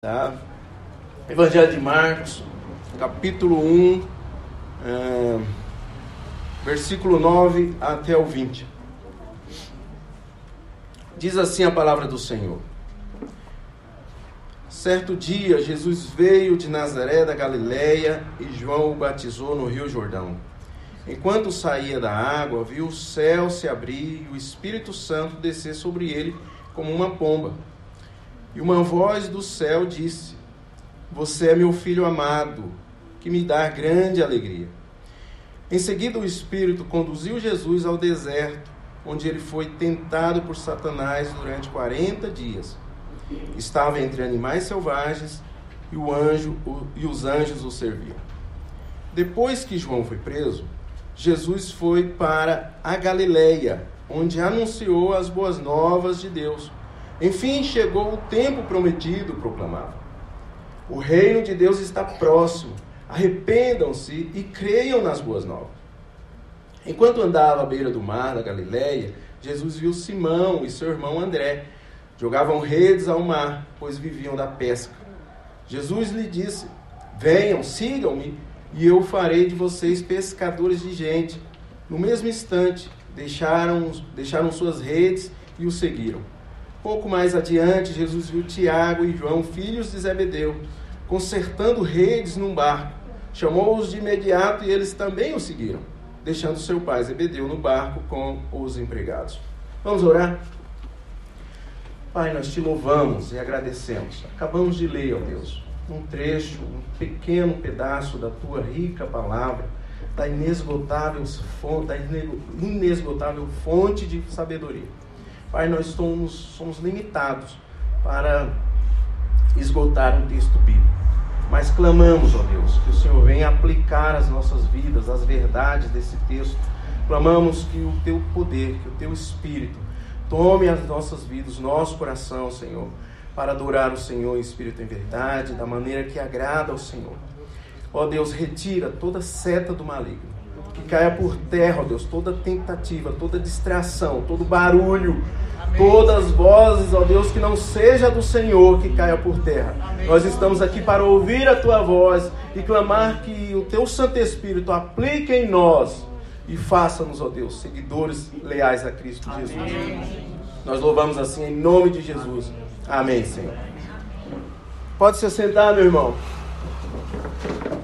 Tá? Evangelho de Marcos, capítulo 1, é, versículo 9 até o 20. Diz assim a palavra do Senhor. Certo dia, Jesus veio de Nazaré da Galileia e João o batizou no Rio Jordão. Enquanto saía da água, viu o céu se abrir e o Espírito Santo descer sobre ele como uma pomba. E uma voz do céu disse: Você é meu filho amado, que me dá grande alegria. Em seguida, o Espírito conduziu Jesus ao deserto, onde ele foi tentado por Satanás durante 40 dias. Estava entre animais selvagens e, o anjo, e os anjos o serviam. Depois que João foi preso, Jesus foi para a Galileia, onde anunciou as boas novas de Deus enfim, chegou o tempo prometido, proclamava. O reino de Deus está próximo. Arrependam-se e creiam nas boas novas. Enquanto andava à beira do mar da Galileia, Jesus viu Simão e seu irmão André. Jogavam redes ao mar, pois viviam da pesca. Jesus lhe disse: Venham, sigam-me, e eu farei de vocês pescadores de gente. No mesmo instante, deixaram, deixaram suas redes e o seguiram. Pouco mais adiante, Jesus viu Tiago e João, filhos de Zebedeu, consertando redes num barco. Chamou-os de imediato e eles também o seguiram, deixando seu pai Zebedeu no barco com os empregados. Vamos orar? Pai, nós te louvamos e agradecemos. Acabamos de ler, ó Deus, um trecho, um pequeno pedaço da tua rica palavra, da inesgotável fonte, da inesgotável fonte de sabedoria. Pai, nós somos, somos limitados para esgotar um texto bíblico. Mas clamamos, ó Deus, que o Senhor venha aplicar às nossas vidas as verdades desse texto. Clamamos que o teu poder, que o teu espírito tome as nossas vidas, nosso coração, Senhor, para adorar o Senhor em espírito e em verdade, da maneira que agrada ao Senhor. Ó Deus, retira toda seta do maligno que caia por terra, ó Deus, toda tentativa, toda distração, todo barulho, Amém. todas as vozes, ó Deus, que não seja do Senhor que caia por terra. Amém. Nós estamos aqui para ouvir a tua voz e clamar que o teu Santo Espírito aplique em nós e faça-nos, ó Deus, seguidores leais a Cristo Amém. Jesus. Nós louvamos assim em nome de Jesus. Amém, Senhor. Pode se assentar, meu irmão.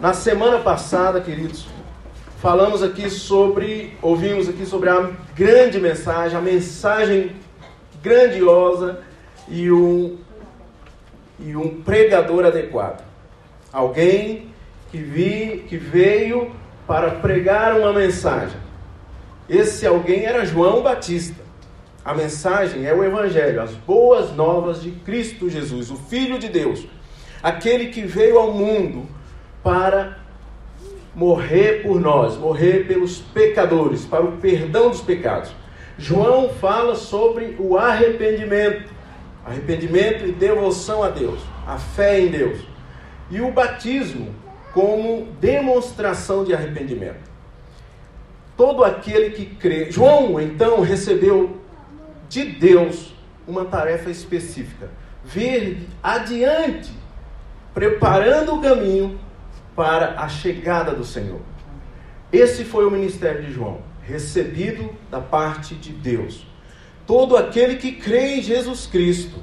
Na semana passada, queridos, falamos aqui sobre, ouvimos aqui sobre a grande mensagem, a mensagem grandiosa e um, e um pregador adequado. Alguém que, vi, que veio para pregar uma mensagem. Esse alguém era João Batista. A mensagem é o Evangelho, as boas novas de Cristo Jesus, o Filho de Deus, aquele que veio ao mundo para morrer por nós, morrer pelos pecadores, para o perdão dos pecados. João fala sobre o arrependimento, arrependimento e devoção a Deus, a fé em Deus. E o batismo como demonstração de arrependimento. Todo aquele que crê. João, então, recebeu de Deus uma tarefa específica: vir adiante, preparando o caminho para a chegada do Senhor. Esse foi o ministério de João, recebido da parte de Deus. Todo aquele que crê em Jesus Cristo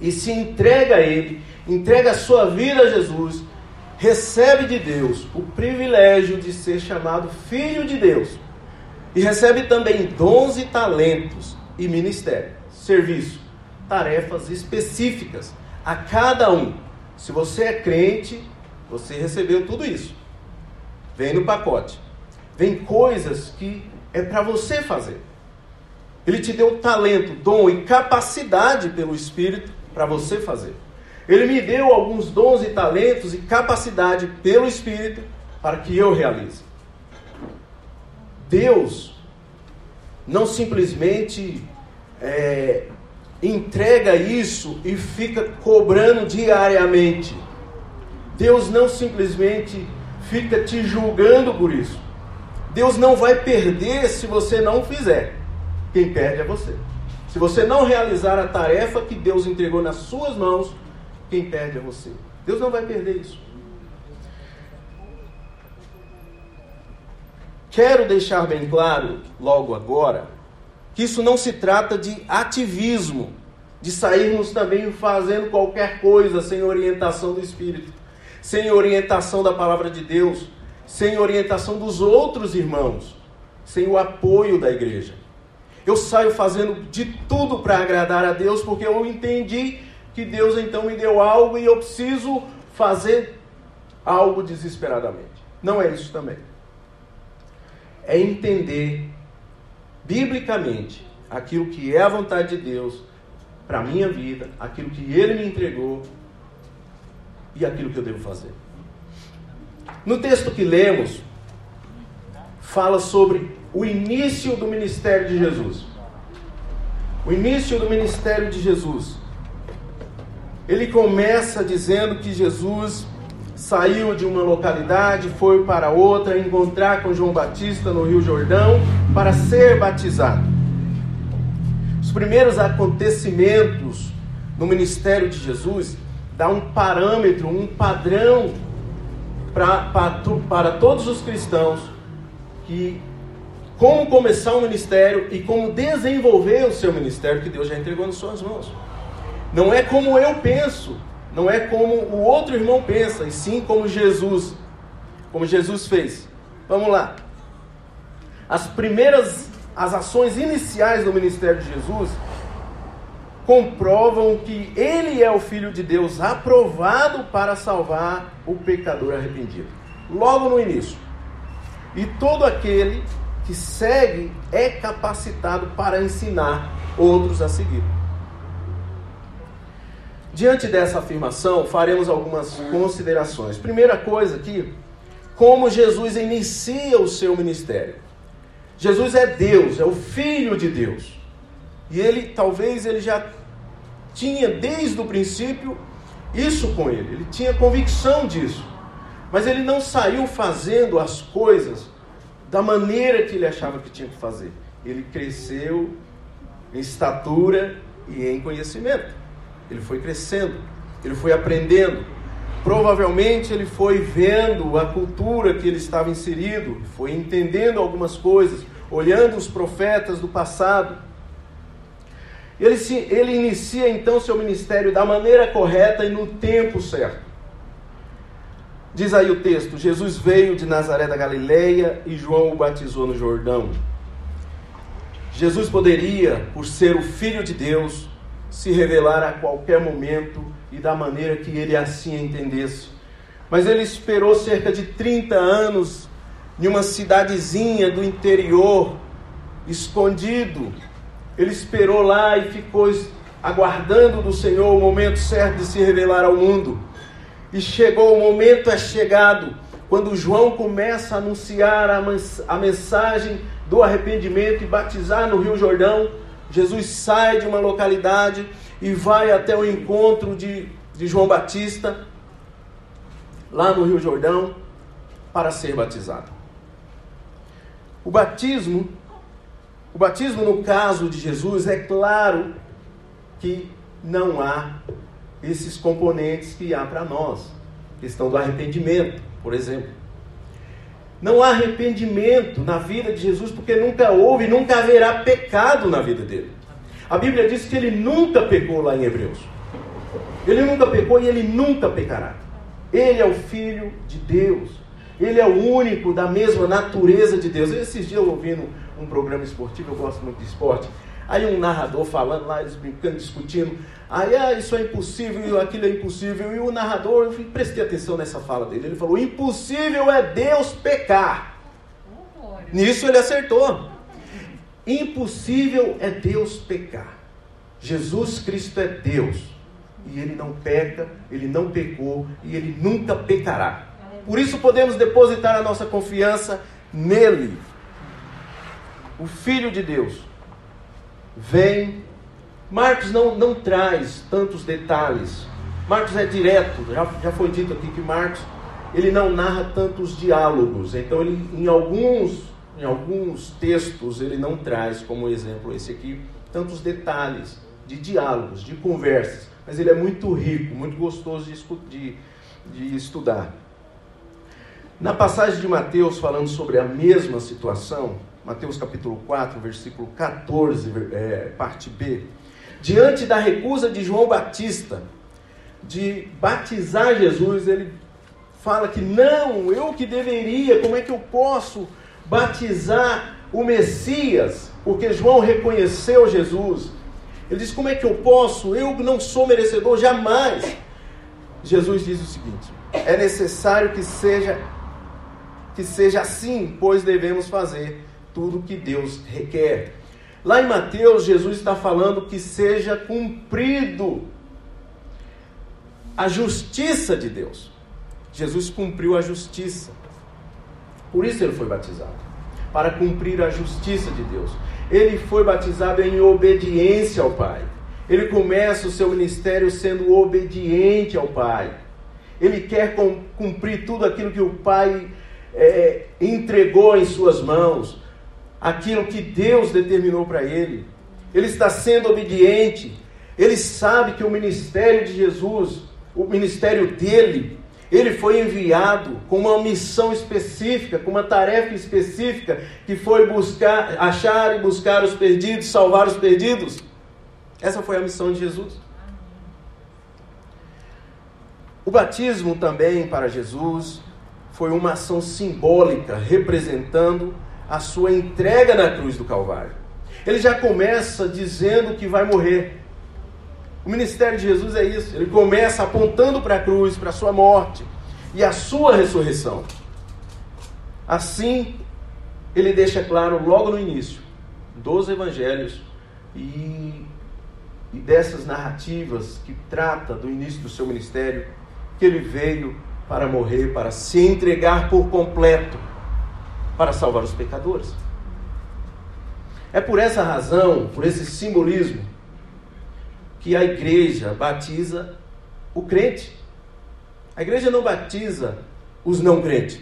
e se entrega a Ele, entrega a sua vida a Jesus, recebe de Deus o privilégio de ser chamado filho de Deus. E recebe também dons e talentos e ministério, serviço, tarefas específicas a cada um. Se você é crente, você recebeu tudo isso. Vem no pacote. Vem coisas que é para você fazer. Ele te deu talento, dom e capacidade pelo Espírito para você fazer. Ele me deu alguns dons e talentos e capacidade pelo Espírito para que eu realize. Deus não simplesmente é, entrega isso e fica cobrando diariamente. Deus não simplesmente fica te julgando por isso. Deus não vai perder se você não fizer. Quem perde é você. Se você não realizar a tarefa que Deus entregou nas suas mãos, quem perde é você. Deus não vai perder isso. Quero deixar bem claro, logo agora, que isso não se trata de ativismo, de sairmos também fazendo qualquer coisa sem orientação do Espírito, sem orientação da palavra de Deus, sem orientação dos outros irmãos, sem o apoio da igreja. Eu saio fazendo de tudo para agradar a Deus, porque eu entendi que Deus então me deu algo e eu preciso fazer algo desesperadamente. Não é isso também. É entender biblicamente aquilo que é a vontade de Deus para a minha vida, aquilo que Ele me entregou e aquilo que eu devo fazer. No texto que lemos, fala sobre o início do ministério de Jesus. O início do ministério de Jesus. Ele começa dizendo que Jesus saiu de uma localidade, foi para outra, encontrar com João Batista no Rio Jordão para ser batizado. Os primeiros acontecimentos no ministério de Jesus dá um parâmetro, um padrão para, para, para todos os cristãos que como começar um ministério e como desenvolver o seu ministério que Deus já entregou nas suas mãos. Não é como eu penso, não é como o outro irmão pensa, e sim como Jesus, como Jesus fez. Vamos lá. As primeiras, as ações iniciais do ministério de Jesus comprovam que ele é o Filho de Deus aprovado para salvar o pecador arrependido. Logo no início. E todo aquele que segue é capacitado para ensinar outros a seguir. Diante dessa afirmação, faremos algumas considerações. Primeira coisa aqui, como Jesus inicia o seu ministério. Jesus é Deus, é o Filho de Deus. E ele, talvez, ele já tinha desde o princípio isso com ele, ele tinha convicção disso. Mas ele não saiu fazendo as coisas da maneira que ele achava que tinha que fazer. Ele cresceu em estatura e em conhecimento. Ele foi crescendo, ele foi aprendendo. Provavelmente ele foi vendo a cultura que ele estava inserido, foi entendendo algumas coisas, olhando os profetas do passado. Ele, se, ele inicia então seu ministério da maneira correta e no tempo certo. Diz aí o texto: Jesus veio de Nazaré da Galileia e João o batizou no Jordão. Jesus poderia, por ser o Filho de Deus, se revelar a qualquer momento e da maneira que ele assim entendesse. Mas ele esperou cerca de 30 anos em uma cidadezinha do interior, escondido, ele esperou lá e ficou aguardando do Senhor o momento certo de se revelar ao mundo. E chegou o momento, é chegado, quando João começa a anunciar a mensagem do arrependimento e batizar no Rio Jordão. Jesus sai de uma localidade e vai até o encontro de, de João Batista, lá no Rio Jordão, para ser batizado. O batismo o batismo, no caso de Jesus, é claro que não há esses componentes que há para nós. Questão do arrependimento, por exemplo. Não há arrependimento na vida de Jesus porque nunca houve e nunca haverá pecado na vida dele. A Bíblia diz que ele nunca pecou lá em Hebreus. Ele nunca pecou e ele nunca pecará. Ele é o Filho de Deus. Ele é o único da mesma natureza de Deus. Esses dias eu ouvindo um programa esportivo, eu gosto muito de esporte. Aí um narrador falando lá, eles brincando, discutindo. Aí, ah, isso é impossível, aquilo é impossível. E o narrador, eu prestei atenção nessa fala dele. Ele falou: impossível é Deus pecar. Nisso ele acertou. Impossível é Deus pecar. Jesus Cristo é Deus. E ele não peca, ele não pecou e ele nunca pecará. Por isso podemos depositar a nossa confiança nele o Filho de Deus, vem. Marcos não, não traz tantos detalhes. Marcos é direto, já, já foi dito aqui que Marcos ele não narra tantos diálogos. Então, ele, em, alguns, em alguns textos, ele não traz, como exemplo esse aqui, tantos detalhes de diálogos, de conversas. mas ele é muito rico, muito gostoso de, de, de estudar. Na passagem de Mateus, falando sobre a mesma situação, Mateus capítulo 4, versículo 14, é, parte B. Diante da recusa de João Batista de batizar Jesus, ele fala que não, eu que deveria, como é que eu posso batizar o Messias? Porque João reconheceu Jesus. Ele diz: Como é que eu posso? Eu não sou merecedor, jamais. Jesus diz o seguinte: É necessário que seja que seja assim, pois devemos fazer tudo que Deus requer. Lá em Mateus, Jesus está falando que seja cumprido a justiça de Deus. Jesus cumpriu a justiça. Por isso ele foi batizado para cumprir a justiça de Deus. Ele foi batizado em obediência ao Pai. Ele começa o seu ministério sendo obediente ao Pai. Ele quer cumprir tudo aquilo que o Pai é, entregou em suas mãos, aquilo que Deus determinou para ele. Ele está sendo obediente. Ele sabe que o ministério de Jesus, o ministério dele, ele foi enviado com uma missão específica, com uma tarefa específica, que foi buscar, achar e buscar os perdidos, salvar os perdidos. Essa foi a missão de Jesus. O batismo também para Jesus foi uma ação simbólica representando a sua entrega na cruz do Calvário. Ele já começa dizendo que vai morrer. O ministério de Jesus é isso. Ele começa apontando para a cruz, para a sua morte e a sua ressurreição. Assim, ele deixa claro logo no início dos evangelhos e, e dessas narrativas que trata do início do seu ministério, que ele veio para morrer, para se entregar por completo, para salvar os pecadores. É por essa razão, por esse simbolismo, que a igreja batiza o crente. A igreja não batiza os não crentes.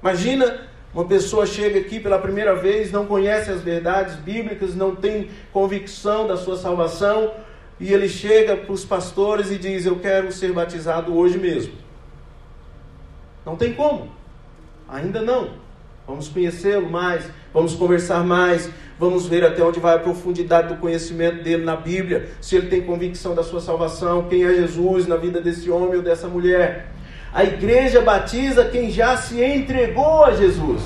Imagina uma pessoa chega aqui pela primeira vez, não conhece as verdades bíblicas, não tem convicção da sua salvação, e ele chega para os pastores e diz: Eu quero ser batizado hoje mesmo. Não tem como. Ainda não. Vamos conhecê-lo mais, vamos conversar mais, vamos ver até onde vai a profundidade do conhecimento dele na Bíblia, se ele tem convicção da sua salvação, quem é Jesus na vida desse homem ou dessa mulher. A igreja batiza quem já se entregou a Jesus.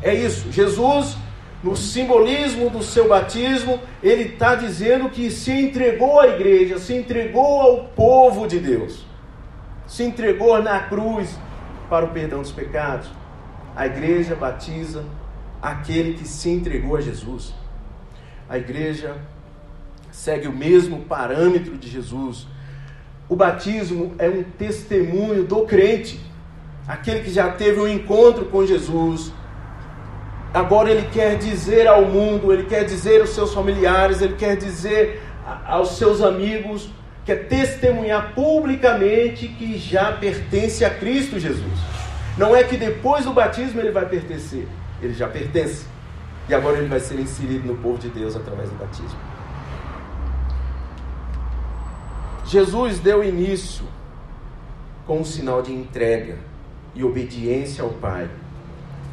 É isso. Jesus, no simbolismo do seu batismo, ele está dizendo que se entregou à igreja, se entregou ao povo de Deus se entregou na cruz para o perdão dos pecados. A igreja batiza aquele que se entregou a Jesus. A igreja segue o mesmo parâmetro de Jesus. O batismo é um testemunho do crente, aquele que já teve um encontro com Jesus. Agora ele quer dizer ao mundo, ele quer dizer aos seus familiares, ele quer dizer aos seus amigos que é testemunhar publicamente que já pertence a Cristo Jesus. Não é que depois do batismo ele vai pertencer, ele já pertence. E agora ele vai ser inserido no povo de Deus através do batismo. Jesus deu início com um sinal de entrega e obediência ao Pai.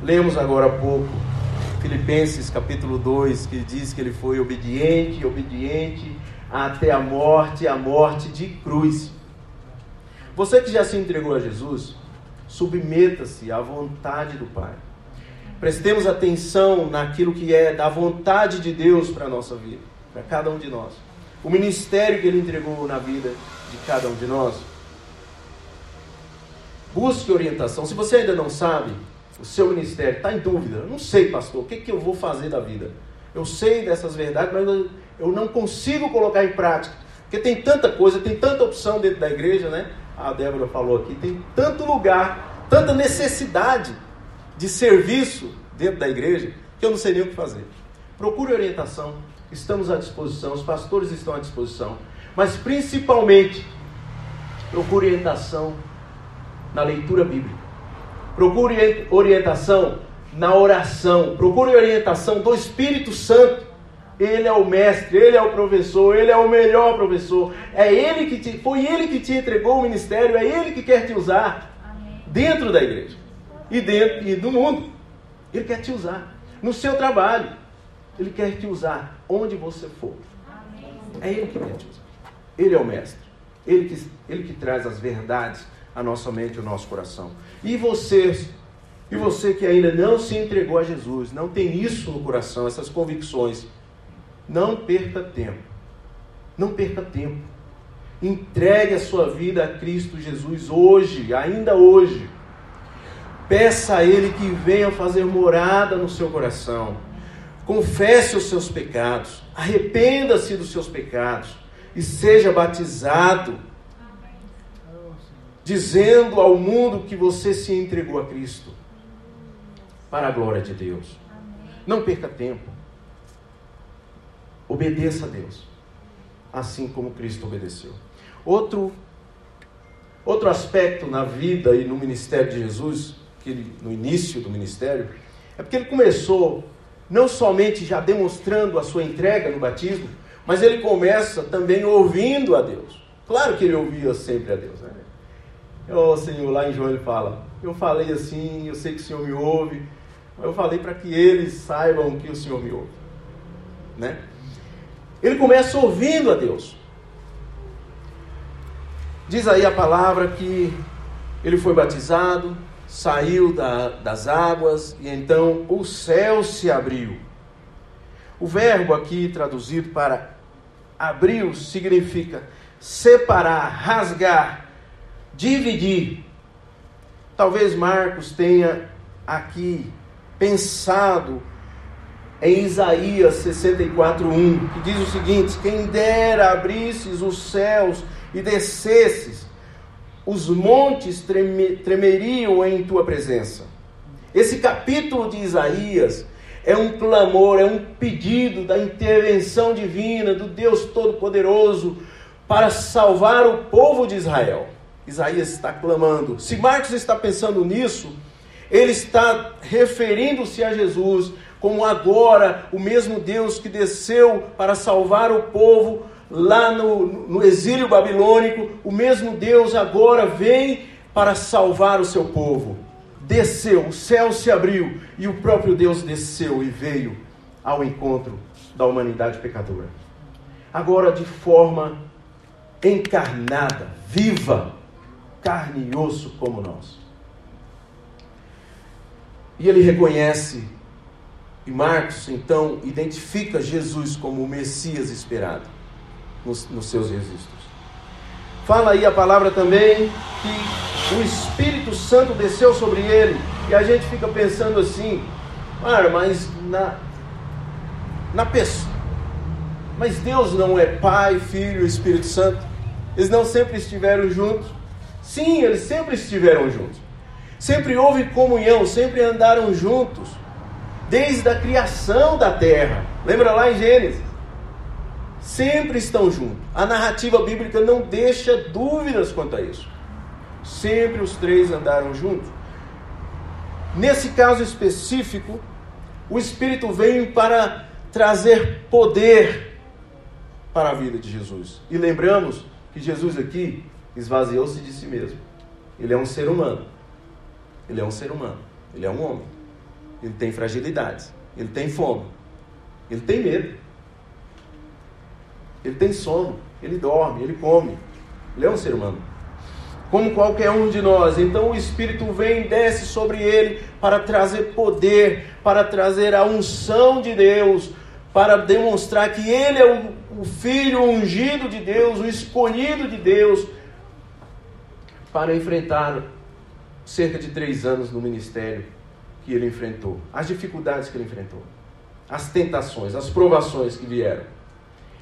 Lemos agora há pouco Filipenses capítulo 2, que diz que ele foi obediente, obediente até a morte, a morte de cruz. Você que já se entregou a Jesus, submeta-se à vontade do Pai. Prestemos atenção naquilo que é da vontade de Deus para a nossa vida, para cada um de nós. O ministério que Ele entregou na vida de cada um de nós. Busque orientação. Se você ainda não sabe, o seu ministério está em dúvida. Eu não sei, pastor, o que, que eu vou fazer da vida? Eu sei dessas verdades, mas eu não consigo colocar em prática. Porque tem tanta coisa, tem tanta opção dentro da igreja, né? A Débora falou aqui, tem tanto lugar, tanta necessidade de serviço dentro da igreja, que eu não sei nem o que fazer. Procure orientação, estamos à disposição, os pastores estão à disposição, mas principalmente procure orientação na leitura bíblica. Procure orientação na oração. Procure orientação do Espírito Santo Ele é o mestre, ele é o professor, ele é o melhor professor. É ele que te, foi ele que te entregou o ministério, é ele que quer te usar dentro da igreja e dentro e do mundo. Ele quer te usar no seu trabalho. Ele quer te usar onde você for. É ele que quer te usar. Ele é o mestre. Ele que, ele que traz as verdades à nossa mente e ao nosso coração. E vocês e você que ainda não se entregou a Jesus, não tem isso no coração, essas convicções, não perca tempo. Não perca tempo. Entregue a sua vida a Cristo Jesus hoje, ainda hoje. Peça a Ele que venha fazer morada no seu coração. Confesse os seus pecados. Arrependa-se dos seus pecados. E seja batizado. Dizendo ao mundo que você se entregou a Cristo para a glória de Deus. Não perca tempo. Obedeça a Deus, assim como Cristo obedeceu. Outro outro aspecto na vida e no ministério de Jesus, que ele, no início do ministério, é porque ele começou não somente já demonstrando a sua entrega no batismo, mas ele começa também ouvindo a Deus. Claro que ele ouvia sempre a Deus, né? O Senhor, lá em João ele fala: Eu falei assim, eu sei que o Senhor me ouve, eu falei para que eles saibam que o Senhor me ouve. Né? Ele começa ouvindo a Deus. Diz aí a palavra que ele foi batizado, saiu da, das águas e então o céu se abriu. O verbo aqui traduzido para abriu significa separar, rasgar, dividir. Talvez Marcos tenha aqui pensado em Isaías 64:1, que diz o seguinte: Quem dera abrisses os céus e descesses, os montes treme, tremeriam em tua presença. Esse capítulo de Isaías é um clamor, é um pedido da intervenção divina do Deus Todo-Poderoso para salvar o povo de Israel. Isaías está clamando. Se Marcos está pensando nisso, ele está referindo-se a Jesus como agora o mesmo Deus que desceu para salvar o povo lá no, no exílio babilônico, o mesmo Deus agora vem para salvar o seu povo. Desceu, o céu se abriu e o próprio Deus desceu e veio ao encontro da humanidade pecadora. Agora de forma encarnada, viva, carne e osso como nós. E ele reconhece, e Marcos então identifica Jesus como o Messias esperado nos, nos seus registros. Fala aí a palavra também que o Espírito Santo desceu sobre ele, e a gente fica pensando assim, ah, mas na, na pessoa. Mas Deus não é Pai, Filho e Espírito Santo? Eles não sempre estiveram juntos? Sim, eles sempre estiveram juntos. Sempre houve comunhão, sempre andaram juntos, desde a criação da terra. Lembra lá em Gênesis? Sempre estão juntos. A narrativa bíblica não deixa dúvidas quanto a isso. Sempre os três andaram juntos. Nesse caso específico, o Espírito veio para trazer poder para a vida de Jesus. E lembramos que Jesus aqui esvaziou-se de si mesmo. Ele é um ser humano. Ele é um ser humano, ele é um homem. Ele tem fragilidades, ele tem fome, ele tem medo, ele tem sono, ele dorme, ele come. Ele é um ser humano. Como qualquer um de nós. Então o Espírito vem e desce sobre ele para trazer poder, para trazer a unção de Deus, para demonstrar que ele é o, o filho ungido de Deus, o escolhido de Deus, para enfrentar cerca de três anos no ministério que ele enfrentou, as dificuldades que ele enfrentou, as tentações, as provações que vieram,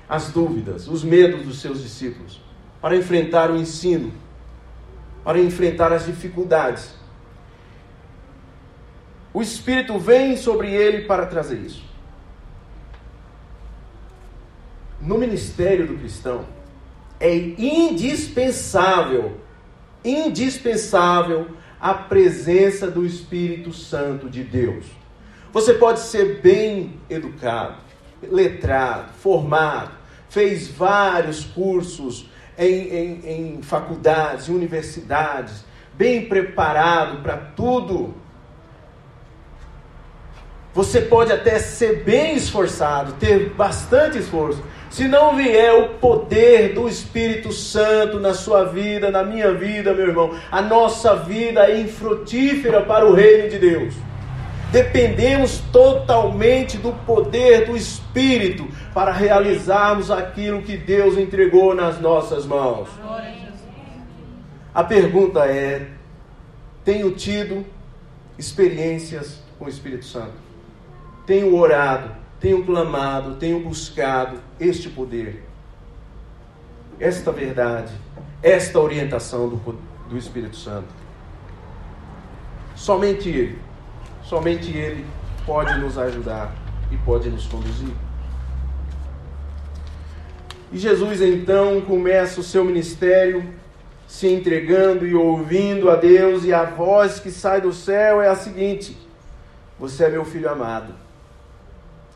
as dúvidas, os medos dos seus discípulos, para enfrentar o ensino, para enfrentar as dificuldades. O Espírito vem sobre ele para trazer isso. No ministério do cristão, é indispensável, indispensável a presença do Espírito Santo de Deus. Você pode ser bem educado, letrado, formado, fez vários cursos em, em, em faculdades, universidades, bem preparado para tudo. Você pode até ser bem esforçado, ter bastante esforço. Se não vier o poder do Espírito Santo na sua vida, na minha vida, meu irmão, a nossa vida é infrutífera para o reino de Deus. Dependemos totalmente do poder do Espírito para realizarmos aquilo que Deus entregou nas nossas mãos. A pergunta é: tenho tido experiências com o Espírito Santo? Tenho orado, tenho clamado, tenho buscado este poder, esta verdade, esta orientação do, do Espírito Santo? Somente Ele Somente Ele pode nos ajudar e pode nos conduzir. E Jesus então começa o seu ministério se entregando e ouvindo a Deus, e a voz que sai do céu é a seguinte: Você é meu filho amado,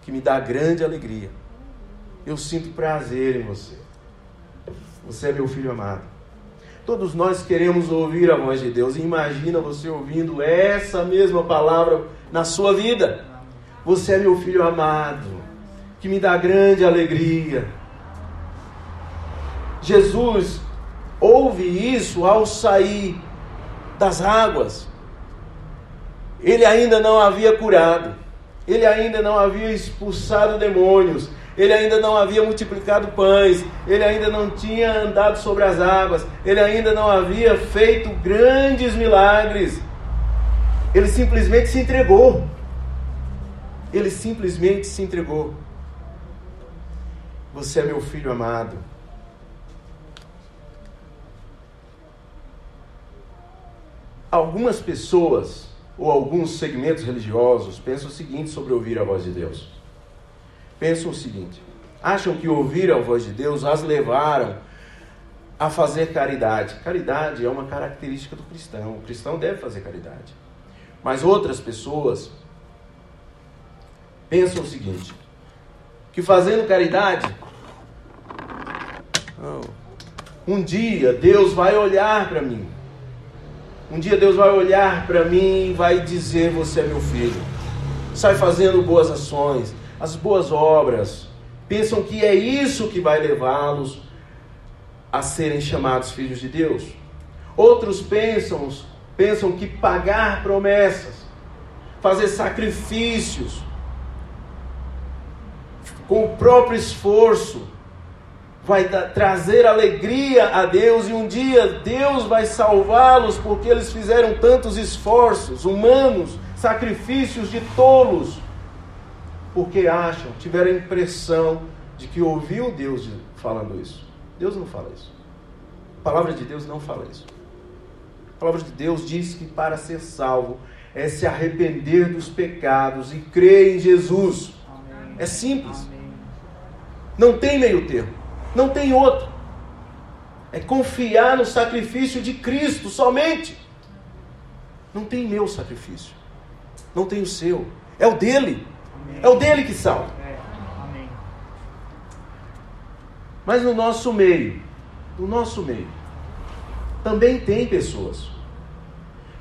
que me dá grande alegria. Eu sinto prazer em você. Você é meu filho amado. Todos nós queremos ouvir a voz de Deus. Imagina você ouvindo essa mesma palavra na sua vida. Você é meu filho amado, que me dá grande alegria. Jesus ouve isso ao sair das águas. Ele ainda não havia curado, ele ainda não havia expulsado demônios, ele ainda não havia multiplicado pães, ele ainda não tinha andado sobre as águas, ele ainda não havia feito grandes milagres. Ele simplesmente se entregou. Ele simplesmente se entregou. Você é meu filho amado. Algumas pessoas ou alguns segmentos religiosos pensam o seguinte sobre ouvir a voz de Deus pensam o seguinte: acham que ouvir a voz de Deus as levaram a fazer caridade. Caridade é uma característica do cristão. O cristão deve fazer caridade. Mas outras pessoas pensam o seguinte: que fazendo caridade, um dia Deus vai olhar para mim. Um dia Deus vai olhar para mim e vai dizer: Você é meu filho. Sai fazendo boas ações, as boas obras, pensam que é isso que vai levá-los a serem chamados filhos de Deus. Outros pensam, pensam que pagar promessas, fazer sacrifícios, com o próprio esforço, vai trazer alegria a Deus e um dia Deus vai salvá-los porque eles fizeram tantos esforços humanos, sacrifícios de tolos porque acham, tiveram a impressão de que ouviu Deus falando isso. Deus não fala isso. A palavra de Deus não fala isso. A palavra de Deus diz que para ser salvo é se arrepender dos pecados e crer em Jesus. Amém. É simples. Amém. Não tem meio termo. Não tem outro. É confiar no sacrifício de Cristo somente. Não tem meu sacrifício. Não tem o seu. É o dele. É o dele que salva. Mas no nosso meio, no nosso meio, também tem pessoas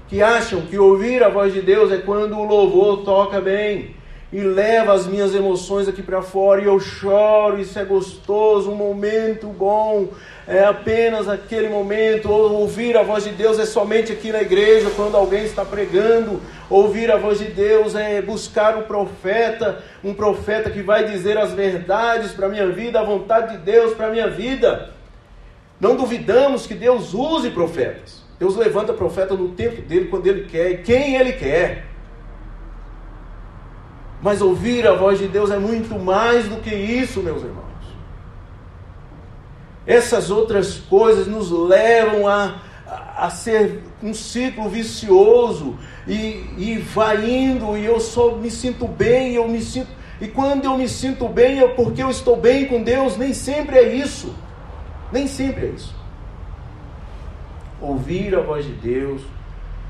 que acham que ouvir a voz de Deus é quando o louvor toca bem e leva as minhas emoções aqui para fora e eu choro, isso é gostoso, um momento bom, é apenas aquele momento, ou ouvir a voz de Deus é somente aqui na igreja, quando alguém está pregando. Ouvir a voz de Deus é buscar um profeta, um profeta que vai dizer as verdades para a minha vida, a vontade de Deus para a minha vida. Não duvidamos que Deus use profetas. Deus levanta profeta no tempo dele, quando ele quer quem ele quer. Mas ouvir a voz de Deus é muito mais do que isso, meus irmãos. Essas outras coisas nos levam a, a, ser um ciclo vicioso e, e vai indo e eu só me sinto bem, eu me sinto e quando eu me sinto bem é porque eu estou bem com Deus, nem sempre é isso. Nem sempre é isso. Ouvir a voz de Deus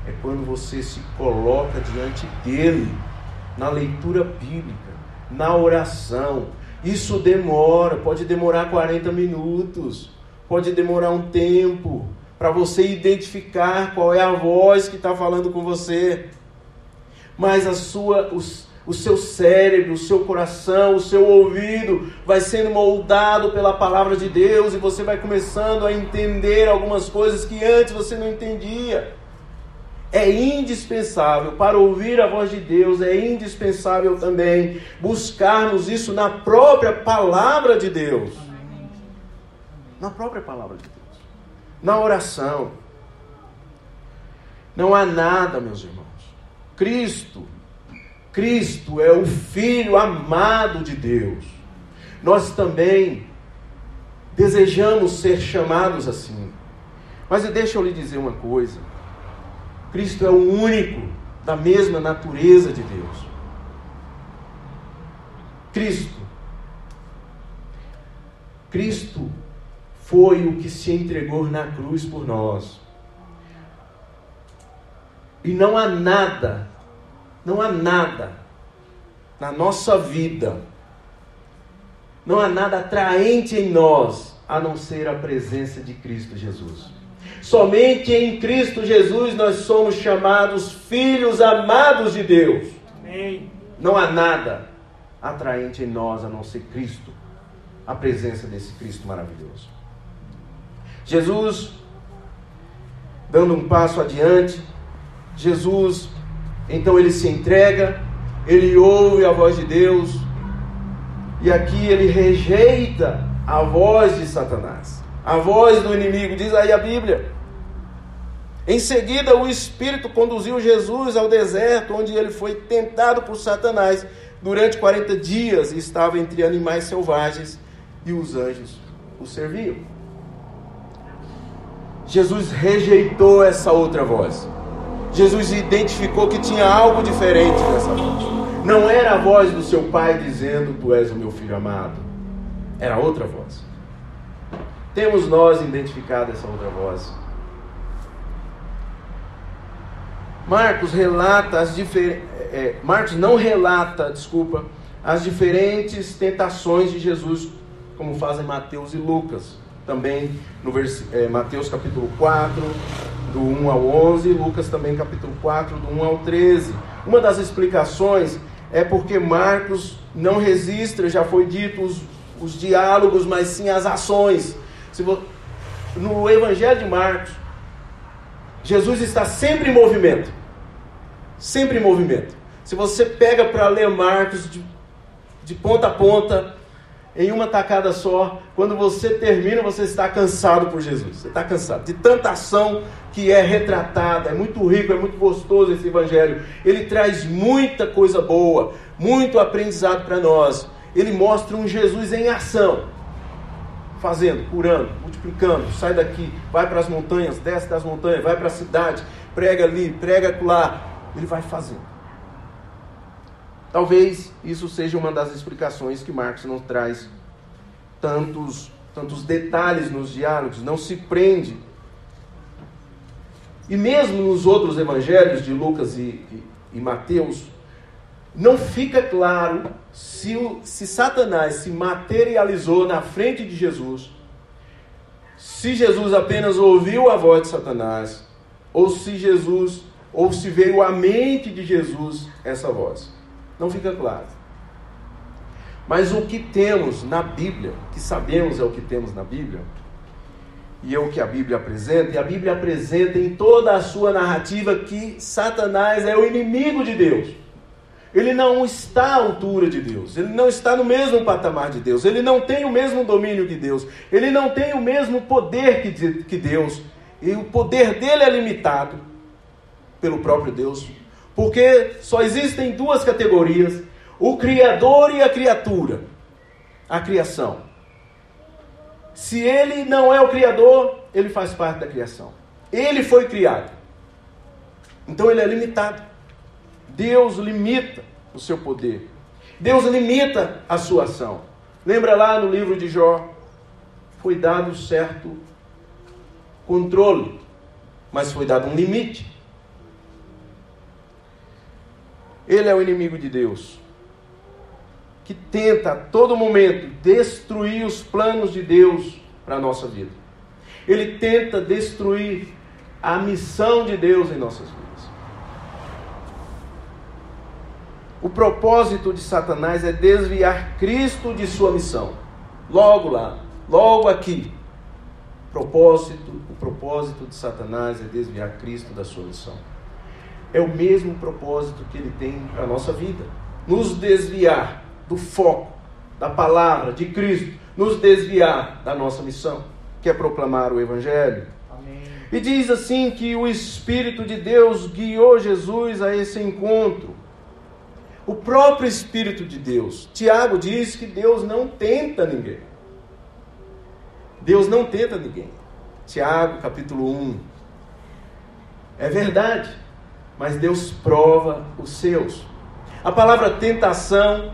é quando você se coloca diante dele, na leitura bíblica, na oração, Isso demora, pode demorar 40 minutos, pode demorar um tempo para você identificar qual é a voz que está falando com você. Mas a sua, os, o seu cérebro, o seu coração, o seu ouvido vai sendo moldado pela palavra de Deus e você vai começando a entender algumas coisas que antes você não entendia. É indispensável para ouvir a voz de Deus, é indispensável também buscarmos isso na própria palavra de Deus. Na própria palavra de Deus. Na oração. Não há nada, meus irmãos. Cristo Cristo é o Filho amado de Deus. Nós também desejamos ser chamados assim. Mas deixa eu lhe dizer uma coisa: Cristo é o único da mesma natureza de Deus. Cristo. Cristo foi o que se entregou na cruz por nós. E não há nada não há nada na nossa vida, não há nada atraente em nós a não ser a presença de Cristo Jesus. Somente em Cristo Jesus nós somos chamados filhos amados de Deus. Amém. Não há nada atraente em nós a não ser Cristo, a presença desse Cristo maravilhoso. Jesus, dando um passo adiante, Jesus então ele se entrega, ele ouve a voz de Deus, e aqui ele rejeita a voz de Satanás, a voz do inimigo, diz aí a Bíblia. Em seguida, o Espírito conduziu Jesus ao deserto, onde ele foi tentado por Satanás durante 40 dias e estava entre animais selvagens e os anjos o serviam. Jesus rejeitou essa outra voz. Jesus identificou que tinha algo diferente nessa voz. Não era a voz do seu pai dizendo: Tu és o meu filho amado. Era outra voz. Temos nós identificado essa outra voz. Marcos relata as diferentes. É, é, Marcos não relata, desculpa, as diferentes tentações de Jesus, como fazem Mateus e Lucas. Também no vers... é, Mateus capítulo 4, do 1 ao 11, Lucas também capítulo 4, do 1 ao 13. Uma das explicações é porque Marcos não registra, já foi dito, os, os diálogos, mas sim as ações. No Evangelho de Marcos, Jesus está sempre em movimento. Sempre em movimento. Se você pega para ler Marcos de, de ponta a ponta, em uma tacada só, quando você termina, você está cansado por Jesus. Você está cansado de tanta ação que é retratada. É muito rico, é muito gostoso esse evangelho. Ele traz muita coisa boa, muito aprendizado para nós. Ele mostra um Jesus em ação, fazendo, curando, multiplicando. Sai daqui, vai para as montanhas, desce das montanhas, vai para a cidade, prega ali, prega lá. Ele vai fazendo. Talvez isso seja uma das explicações que Marcos não traz tantos, tantos detalhes nos diálogos, não se prende. E mesmo nos outros evangelhos de Lucas e, e, e Mateus, não fica claro se, o, se Satanás se materializou na frente de Jesus, se Jesus apenas ouviu a voz de Satanás, ou se Jesus, ou se veio à mente de Jesus essa voz. Não fica claro. Mas o que temos na Bíblia, que sabemos é o que temos na Bíblia, e é o que a Bíblia apresenta, e a Bíblia apresenta em toda a sua narrativa que Satanás é o inimigo de Deus. Ele não está à altura de Deus, ele não está no mesmo patamar de Deus, ele não tem o mesmo domínio que Deus, ele não tem o mesmo poder que, que Deus, e o poder dele é limitado pelo próprio Deus, porque só existem duas categorias: o Criador e a criatura. A criação. Se ele não é o Criador, ele faz parte da criação. Ele foi criado. Então ele é limitado. Deus limita o seu poder. Deus limita a sua ação. Lembra lá no livro de Jó? Foi dado certo controle, mas foi dado um limite. Ele é o inimigo de Deus. que tenta a todo momento destruir os planos de Deus para a nossa vida. Ele tenta destruir a missão de Deus em nossas vidas. O propósito de Satanás é desviar Cristo de sua missão. Logo lá, logo aqui. Propósito, o propósito de Satanás é desviar Cristo da sua missão. É o mesmo propósito que ele tem para a nossa vida. Nos desviar do foco da palavra de Cristo, nos desviar da nossa missão, que é proclamar o Evangelho. Amém. E diz assim que o Espírito de Deus guiou Jesus a esse encontro. O próprio Espírito de Deus. Tiago diz que Deus não tenta ninguém. Deus não tenta ninguém. Tiago, capítulo 1. É verdade, mas Deus prova os seus. A palavra tentação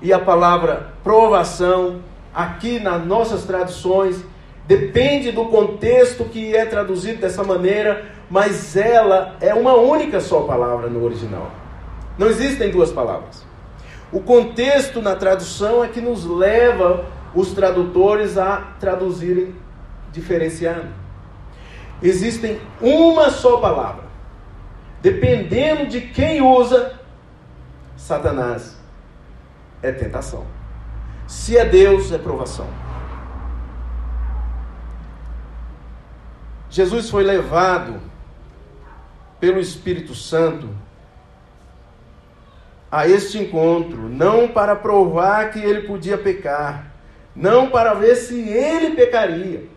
e a palavra provação, aqui nas nossas traduções, depende do contexto que é traduzido dessa maneira, mas ela é uma única só palavra no original. Não existem duas palavras. O contexto na tradução é que nos leva os tradutores a traduzirem diferenciando. Existem uma só palavra. Dependendo de quem usa, Satanás é tentação. Se é Deus, é provação. Jesus foi levado pelo Espírito Santo a este encontro, não para provar que ele podia pecar, não para ver se ele pecaria.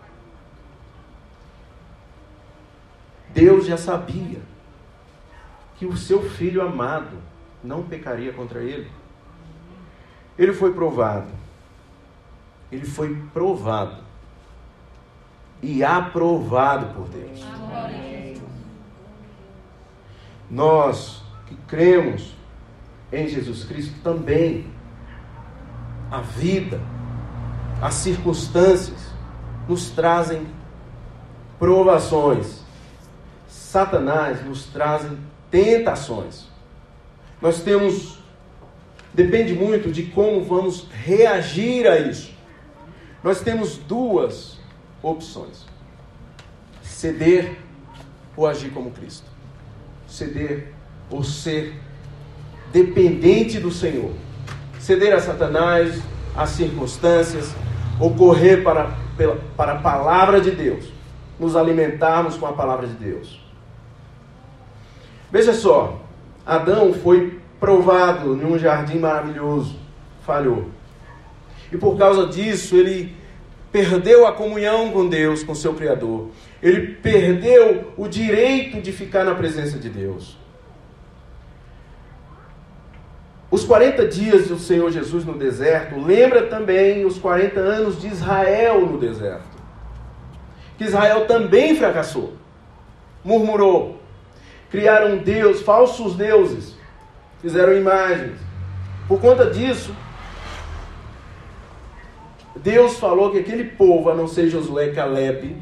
Deus já sabia que o seu filho amado não pecaria contra ele. Ele foi provado. Ele foi provado. E aprovado por Deus. Nós que cremos em Jesus Cristo também a vida, as circunstâncias nos trazem provações. Satanás nos trazem tentações. Nós temos depende muito de como vamos reagir a isso. Nós temos duas opções: ceder ou agir como Cristo. Ceder ou ser dependente do Senhor. Ceder a Satanás, às circunstâncias, ou correr para, para a palavra de Deus. Nos alimentarmos com a palavra de Deus. Veja só, Adão foi provado num jardim maravilhoso, falhou. E por causa disso, ele perdeu a comunhão com Deus, com seu Criador. Ele perdeu o direito de ficar na presença de Deus. Os 40 dias do Senhor Jesus no deserto lembra também os 40 anos de Israel no deserto. Que Israel também fracassou, murmurou, criaram Deus, falsos deuses, fizeram imagens. Por conta disso, Deus falou que aquele povo, a não ser Josué e Caleb,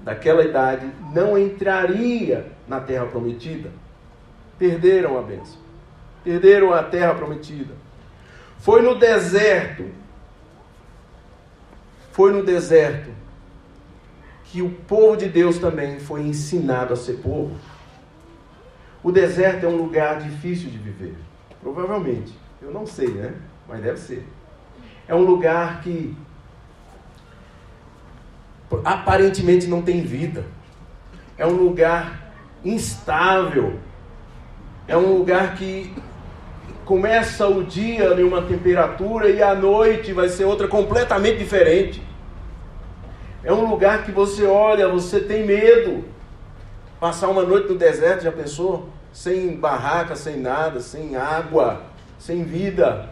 daquela idade, não entraria na terra prometida. Perderam a bênção. Perderam a terra prometida. Foi no deserto. Foi no deserto que o povo de Deus também foi ensinado a ser povo. O deserto é um lugar difícil de viver. Provavelmente. Eu não sei, né? Mas deve ser. É um lugar que aparentemente não tem vida. É um lugar instável. É um lugar que começa o dia em uma temperatura e à noite vai ser outra completamente diferente. É um lugar que você olha, você tem medo. Passar uma noite no deserto, já pensou? Sem barraca, sem nada, sem água, sem vida.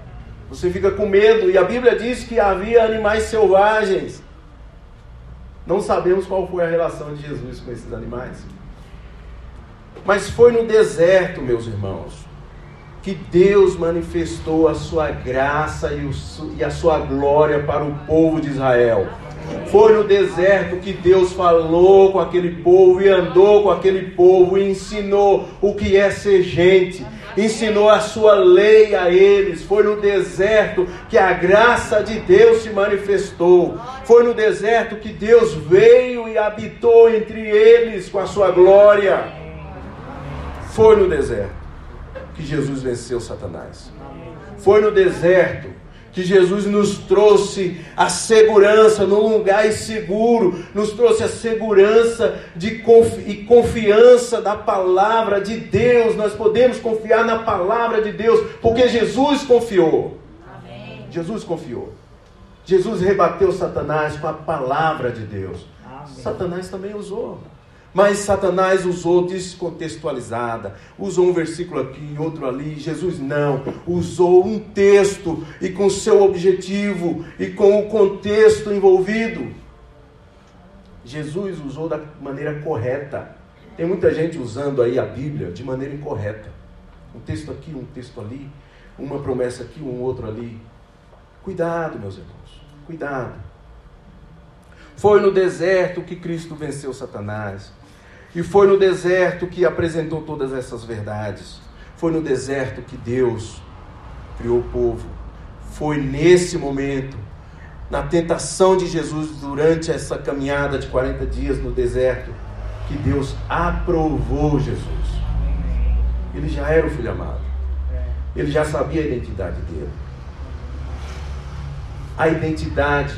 Você fica com medo. E a Bíblia diz que havia animais selvagens. Não sabemos qual foi a relação de Jesus com esses animais. Mas foi no deserto, meus irmãos, que Deus manifestou a sua graça e a sua glória para o povo de Israel. Foi no deserto que Deus falou com aquele povo e andou com aquele povo e ensinou o que é ser gente, ensinou a sua lei a eles. Foi no deserto que a graça de Deus se manifestou. Foi no deserto que Deus veio e habitou entre eles com a sua glória. Foi no deserto que Jesus venceu Satanás. Foi no deserto que Jesus nos trouxe a segurança num lugar seguro, nos trouxe a segurança de confi e confiança da palavra de Deus. Nós podemos confiar na palavra de Deus, porque Jesus confiou. Amém. Jesus confiou. Jesus rebateu Satanás com a palavra de Deus. Amém. Satanás também usou. Mas Satanás usou descontextualizada, usou um versículo aqui, outro ali. Jesus não, usou um texto e com seu objetivo e com o contexto envolvido. Jesus usou da maneira correta. Tem muita gente usando aí a Bíblia de maneira incorreta. Um texto aqui, um texto ali, uma promessa aqui, um outro ali. Cuidado, meus irmãos, cuidado. Foi no deserto que Cristo venceu Satanás. E foi no deserto que apresentou todas essas verdades. Foi no deserto que Deus criou o povo. Foi nesse momento, na tentação de Jesus durante essa caminhada de 40 dias no deserto, que Deus aprovou Jesus. Ele já era o filho amado. Ele já sabia a identidade dele. A identidade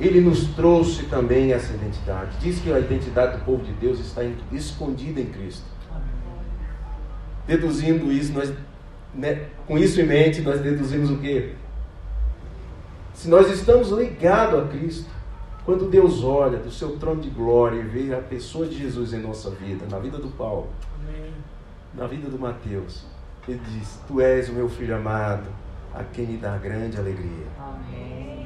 ele nos trouxe também essa identidade. Diz que a identidade do povo de Deus está escondida em Cristo. Deduzindo isso, nós, né, com isso em mente, nós deduzimos o quê? Se nós estamos ligados a Cristo, quando Deus olha do seu trono de glória e vê a pessoa de Jesus em nossa vida, na vida do Paulo, Amém. na vida do Mateus, ele diz: Tu és o meu filho amado, a quem me dá grande alegria. Amém.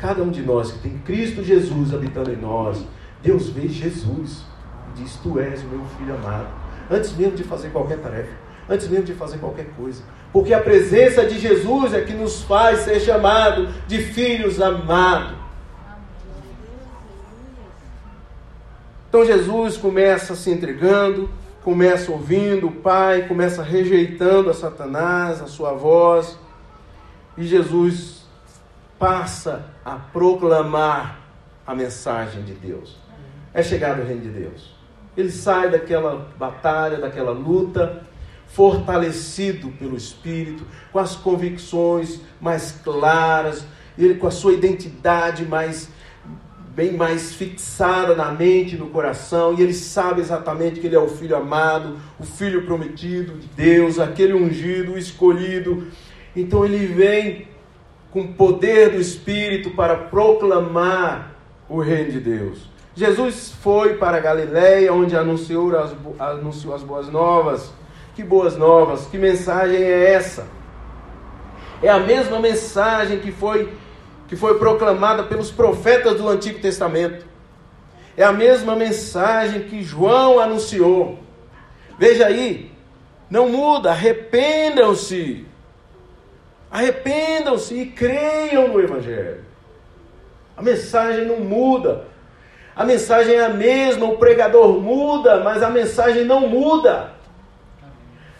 Cada um de nós que tem Cristo Jesus habitando em nós, Deus vê Jesus e diz: Tu és meu filho amado. Antes mesmo de fazer qualquer tarefa, antes mesmo de fazer qualquer coisa. Porque a presença de Jesus é que nos faz ser chamado de filhos amados. Então Jesus começa se entregando, começa ouvindo o Pai, começa rejeitando a Satanás, a sua voz. E Jesus passa a proclamar a mensagem de Deus. É chegado o reino de Deus. Ele sai daquela batalha, daquela luta, fortalecido pelo Espírito, com as convicções mais claras, ele com a sua identidade mais bem mais fixada na mente, no coração, e ele sabe exatamente que ele é o filho amado, o filho prometido de Deus, aquele ungido, escolhido. Então ele vem com poder do Espírito para proclamar o reino de Deus. Jesus foi para Galiléia, onde anunciou as, anunciou as boas novas. Que boas novas, que mensagem é essa? É a mesma mensagem que foi, que foi proclamada pelos profetas do Antigo Testamento. É a mesma mensagem que João anunciou. Veja aí, não muda, arrependam-se Arrependam-se e creiam no Evangelho. A mensagem não muda. A mensagem é a mesma, o pregador muda, mas a mensagem não muda.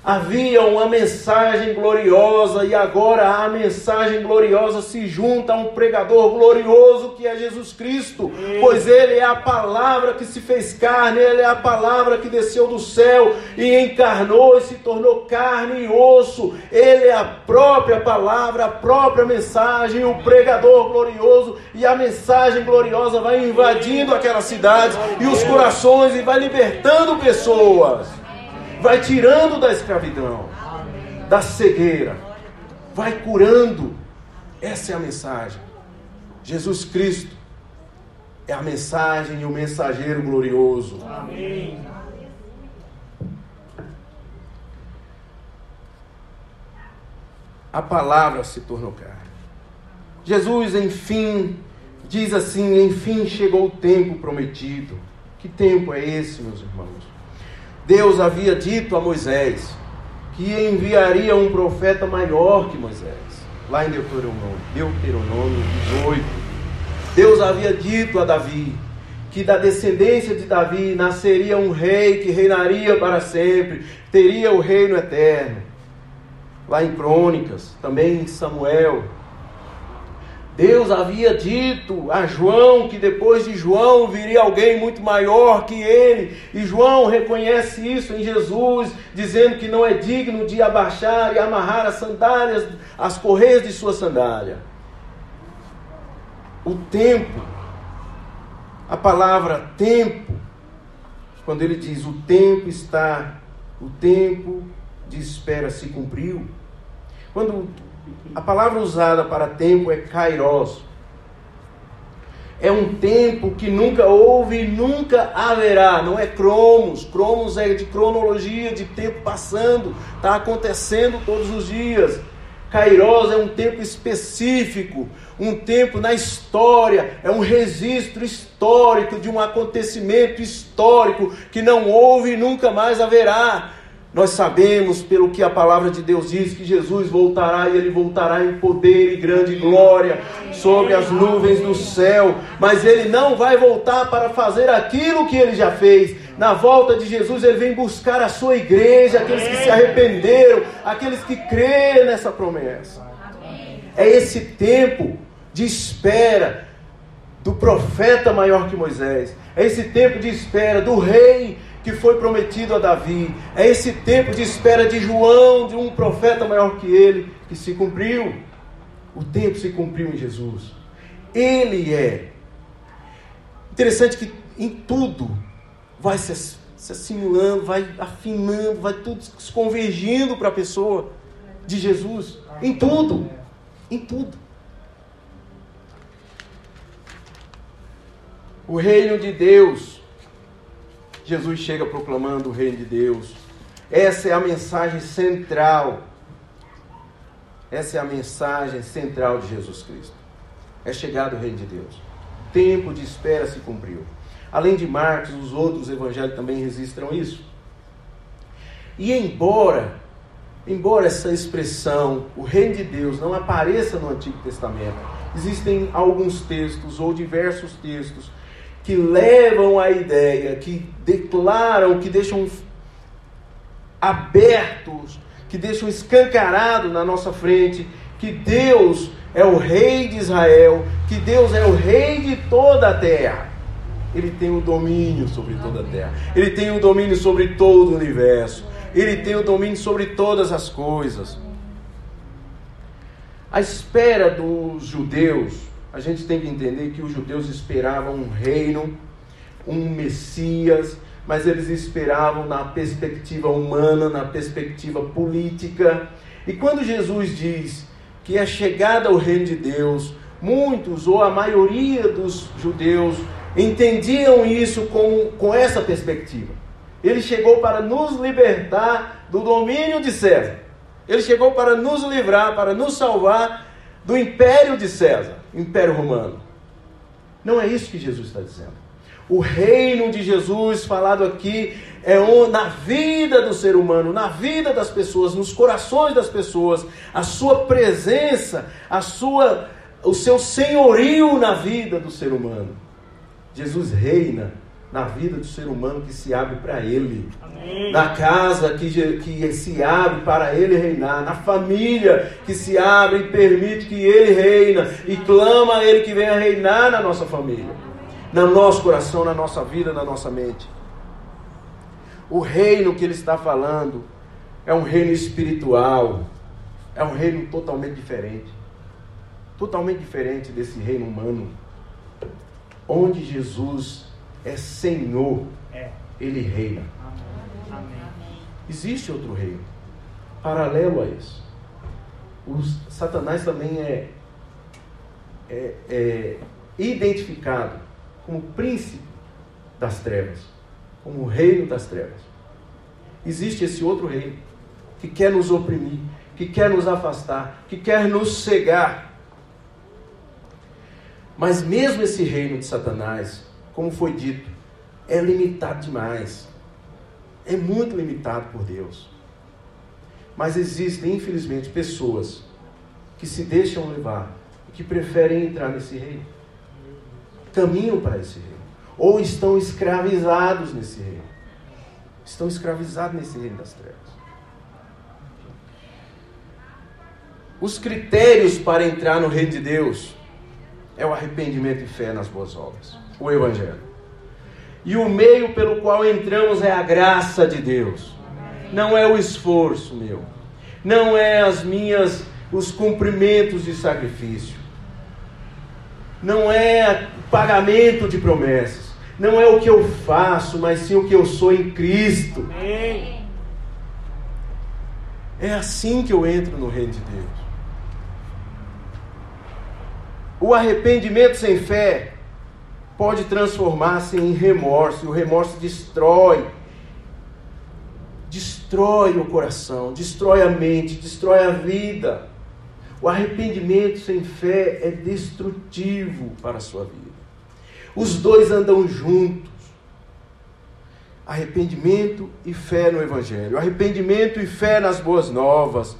Havia uma mensagem gloriosa e agora a mensagem gloriosa se junta a um pregador glorioso que é Jesus Cristo, pois ele é a palavra que se fez carne, ele é a palavra que desceu do céu e encarnou e se tornou carne e osso. Ele é a própria palavra, a própria mensagem, o pregador glorioso e a mensagem gloriosa vai invadindo aquela cidade e os corações e vai libertando pessoas vai tirando da escravidão, da cegueira, vai curando. Essa é a mensagem. Jesus Cristo é a mensagem e o mensageiro glorioso. Amém. A palavra se tornou carne. Jesus, enfim, diz assim: enfim chegou o tempo prometido. Que tempo é esse, meus irmãos? Deus havia dito a Moisés que enviaria um profeta maior que Moisés, lá em Deuteronômio, Deuteronômio 18. Deus havia dito a Davi que da descendência de Davi nasceria um rei que reinaria para sempre, teria o reino eterno. Lá em Crônicas, também em Samuel, Deus havia dito a João que depois de João viria alguém muito maior que ele, e João reconhece isso em Jesus, dizendo que não é digno de abaixar e amarrar as sandálias, as correias de sua sandália. O tempo, a palavra tempo, quando ele diz o tempo está, o tempo de espera se cumpriu. Quando a palavra usada para tempo é kairos. É um tempo que nunca houve e nunca haverá. Não é cromos. Cromos é de cronologia, de tempo passando. Está acontecendo todos os dias. Kairos é um tempo específico, um tempo na história, é um registro histórico de um acontecimento histórico que não houve e nunca mais haverá. Nós sabemos, pelo que a palavra de Deus diz, que Jesus voltará e ele voltará em poder e grande glória sobre as nuvens do céu. Mas ele não vai voltar para fazer aquilo que ele já fez. Na volta de Jesus, ele vem buscar a sua igreja, aqueles que se arrependeram, aqueles que creem nessa promessa. É esse tempo de espera do profeta maior que Moisés. É esse tempo de espera do rei que foi prometido a Davi. É esse tempo de espera de João, de um profeta maior que ele, que se cumpriu. O tempo se cumpriu em Jesus. Ele é. Interessante que em tudo vai se, se assimilando, vai afinando, vai tudo se convergindo para a pessoa de Jesus. Em tudo. Em tudo. O reino de Deus Jesus chega proclamando o reino de Deus. Essa é a mensagem central. Essa é a mensagem central de Jesus Cristo. É chegado o reino de Deus. O tempo de espera se cumpriu. Além de Marcos, os outros evangelhos também registram isso. E embora, embora essa expressão, o reino de Deus, não apareça no Antigo Testamento, existem alguns textos ou diversos textos que levam a ideia, que declaram, que deixam abertos, que deixam escancarado na nossa frente que Deus é o rei de Israel, que Deus é o rei de toda a terra. Ele tem o domínio sobre toda a terra. Ele tem o domínio sobre todo o universo. Ele tem o domínio sobre todas as coisas. A espera dos judeus a gente tem que entender que os judeus esperavam um reino, um Messias, mas eles esperavam na perspectiva humana, na perspectiva política. E quando Jesus diz que é chegada o reino de Deus, muitos ou a maioria dos judeus entendiam isso com, com essa perspectiva. Ele chegou para nos libertar do domínio de César. Ele chegou para nos livrar, para nos salvar do império de César, império romano. Não é isso que Jesus está dizendo. O reino de Jesus falado aqui é na vida do ser humano, na vida das pessoas, nos corações das pessoas, a sua presença, a sua, o seu senhorio na vida do ser humano. Jesus reina na vida do ser humano que se abre para Ele, Amém. na casa que, que se abre para Ele reinar, na família que se abre e permite que Ele reina. E clama a Ele que venha reinar na nossa família, no nosso coração, na nossa vida, na nossa mente. O reino que Ele está falando é um reino espiritual, é um reino totalmente diferente, totalmente diferente desse reino humano, onde Jesus é Senhor, é. Ele reina. Amém. Existe outro reino, paralelo a isso. O Satanás também é, é, é identificado como príncipe das trevas, como o reino das trevas. Existe esse outro reino que quer nos oprimir, que quer nos afastar, que quer nos cegar. Mas mesmo esse reino de Satanás, como foi dito, é limitado demais. É muito limitado por Deus. Mas existem, infelizmente, pessoas que se deixam levar e que preferem entrar nesse reino. caminham para esse reino, ou estão escravizados nesse reino. Estão escravizados nesse reino das trevas. Os critérios para entrar no reino de Deus é o arrependimento e fé nas boas obras, o Evangelho. E o meio pelo qual entramos é a graça de Deus. Não é o esforço meu. Não é as minhas os cumprimentos de sacrifício. Não é o pagamento de promessas. Não é o que eu faço, mas sim o que eu sou em Cristo. É assim que eu entro no reino de Deus. O arrependimento sem fé pode transformar-se em remorso, e o remorso destrói. Destrói o coração, destrói a mente, destrói a vida. O arrependimento sem fé é destrutivo para a sua vida. Os dois andam juntos. Arrependimento e fé no Evangelho. Arrependimento e fé nas boas novas.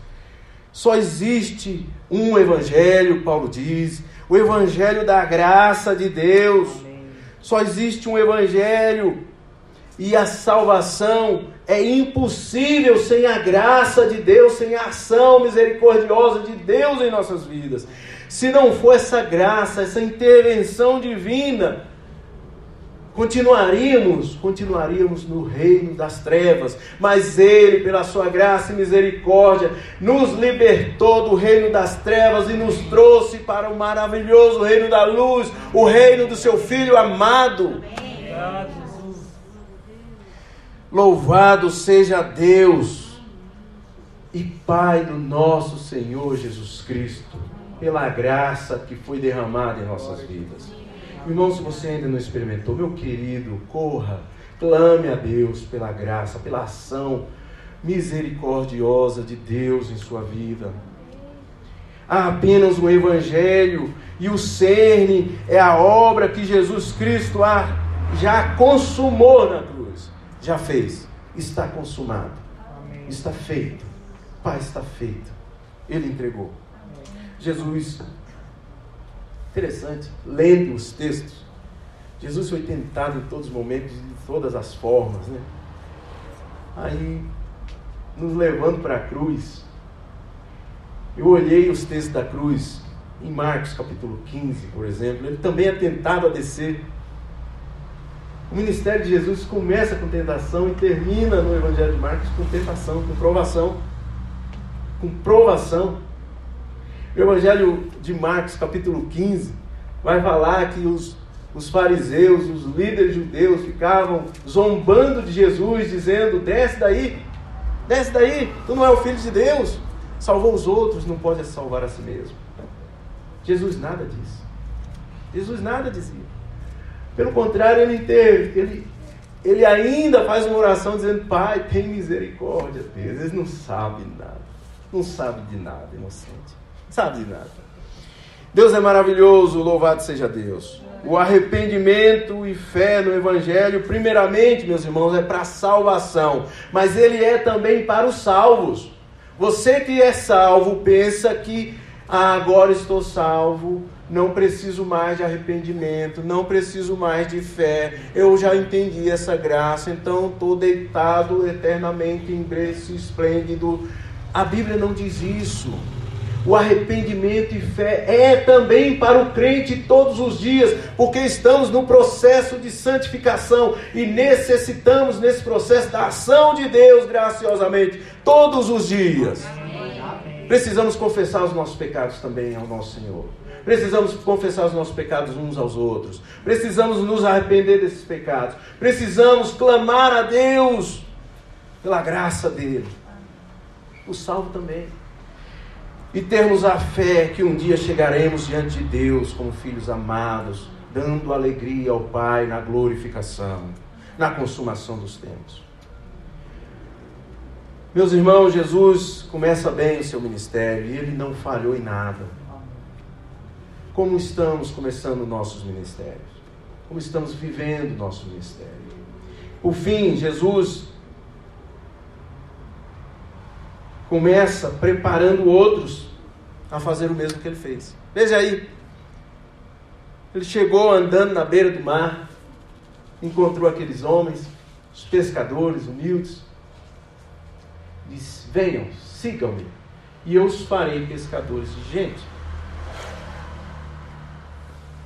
Só existe um Evangelho, Paulo diz, o Evangelho da graça de Deus. Só existe um Evangelho e a salvação é impossível sem a graça de Deus, sem a ação misericordiosa de Deus em nossas vidas. Se não for essa graça, essa intervenção divina, continuaríamos, continuaríamos no reino das trevas, mas ele, pela sua graça e misericórdia, nos libertou do reino das trevas e nos trouxe para o maravilhoso reino da luz, o reino do seu filho amado. Louvado seja Deus e Pai do nosso Senhor Jesus Cristo, pela graça que foi derramada em nossas vidas. Irmão, se você ainda não experimentou, meu querido, corra, clame a Deus pela graça, pela ação misericordiosa de Deus em sua vida. Há apenas o Evangelho e o cerne é a obra que Jesus Cristo já consumou na cruz. Já fez. Está consumado. Amém. Está feito. Pai, está feito. Ele entregou. Amém. Jesus Interessante, lendo os textos, Jesus foi tentado em todos os momentos, de todas as formas, né? Aí, nos levando para a cruz, eu olhei os textos da cruz, em Marcos capítulo 15, por exemplo, ele também é tentado a descer. O ministério de Jesus começa com tentação e termina no Evangelho de Marcos com tentação, com provação. Com provação. O Evangelho de Marcos, capítulo 15, vai falar que os, os fariseus, os líderes judeus, ficavam zombando de Jesus, dizendo: desce daí, desce daí, tu não é o filho de Deus. Salvou os outros, não pode salvar a si mesmo. Jesus nada disse. Jesus nada dizia. Pelo contrário, ele, teve, ele, ele ainda faz uma oração dizendo: Pai, tem misericórdia deles. Eles não sabem nada. Não sabem de nada, inocente sabe de nada. Deus é maravilhoso, louvado seja Deus. O arrependimento e fé no Evangelho, primeiramente, meus irmãos, é para salvação, mas ele é também para os salvos. Você que é salvo, pensa que ah, agora estou salvo, não preciso mais de arrependimento, não preciso mais de fé, eu já entendi essa graça, então estou deitado eternamente em berço esplêndido. A Bíblia não diz isso. O arrependimento e fé é também para o crente todos os dias, porque estamos no processo de santificação e necessitamos nesse processo da ação de Deus graciosamente todos os dias. Precisamos confessar os nossos pecados também ao nosso Senhor. Precisamos confessar os nossos pecados uns aos outros. Precisamos nos arrepender desses pecados. Precisamos clamar a Deus pela graça dele. O salvo também e termos a fé que um dia chegaremos diante de Deus como filhos amados, dando alegria ao Pai na glorificação, na consumação dos tempos. Meus irmãos, Jesus começa bem o seu ministério e ele não falhou em nada. Como estamos começando nossos ministérios? Como estamos vivendo nosso ministério? Por fim, Jesus começa preparando outros a fazer o mesmo que ele fez. Veja aí. Ele chegou andando na beira do mar, encontrou aqueles homens, os pescadores humildes, disse: Venham, sigam-me, e eu os farei pescadores de gente.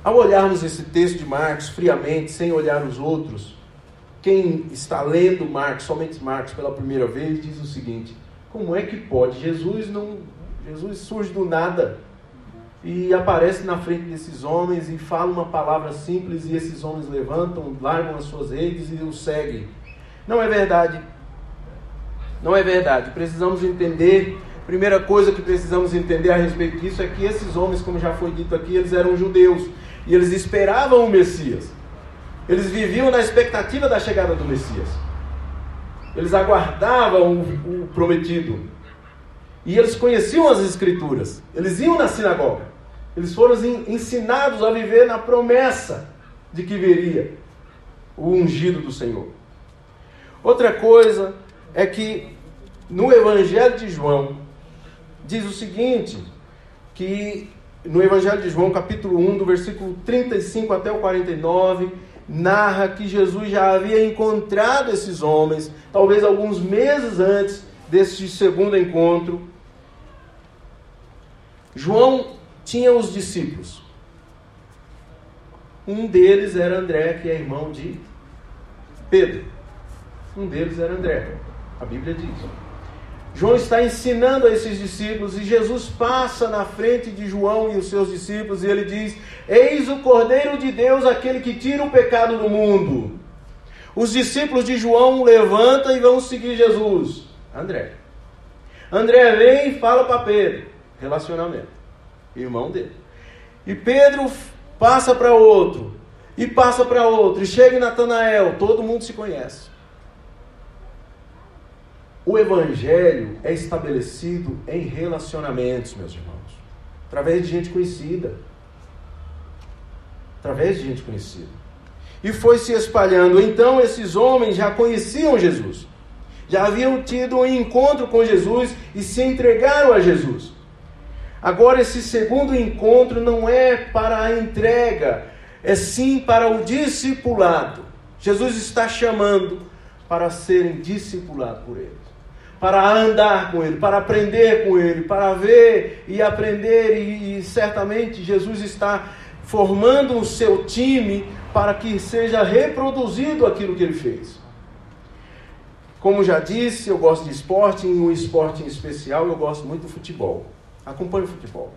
Ao olharmos esse texto de Marcos friamente, sem olhar os outros, quem está lendo Marcos, somente Marcos pela primeira vez, diz o seguinte: como é que pode? Jesus não, Jesus surge do nada e aparece na frente desses homens e fala uma palavra simples e esses homens levantam, largam as suas redes e o seguem. Não é verdade. Não é verdade. Precisamos entender. Primeira coisa que precisamos entender a respeito disso é que esses homens, como já foi dito aqui, eles eram judeus e eles esperavam o Messias. Eles viviam na expectativa da chegada do Messias. Eles aguardavam o, prometido. E eles conheciam as Escrituras. Eles iam na sinagoga. Eles foram ensinados a viver na promessa de que viria o ungido do Senhor. Outra coisa é que no Evangelho de João diz o seguinte, que no Evangelho de João, capítulo 1, do versículo 35 até o 49, narra que Jesus já havia encontrado esses homens, talvez alguns meses antes desse segundo encontro. João tinha os discípulos. Um deles era André, que é irmão de Pedro. Um deles era André. A Bíblia diz. João está ensinando a esses discípulos e Jesus passa na frente de João e os seus discípulos e ele diz: Eis o Cordeiro de Deus, aquele que tira o pecado do mundo. Os discípulos de João levantam e vão seguir Jesus. André. André vem e fala para Pedro. Relacionamento irmão dele. E Pedro passa para outro, e passa para outro, e chega em Natanael, todo mundo se conhece. O evangelho é estabelecido em relacionamentos, meus irmãos, através de gente conhecida. Através de gente conhecida. E foi se espalhando. Então esses homens já conheciam Jesus. Já haviam tido um encontro com Jesus e se entregaram a Jesus. Agora, esse segundo encontro não é para a entrega, é sim para o discipulado. Jesus está chamando para serem discipulados por Ele, para andar com Ele, para aprender com Ele, para ver e aprender, e, e certamente Jesus está formando o seu time para que seja reproduzido aquilo que ele fez. Como já disse, eu gosto de esporte, em um esporte em especial, eu gosto muito do futebol. Acompanhe o futebol.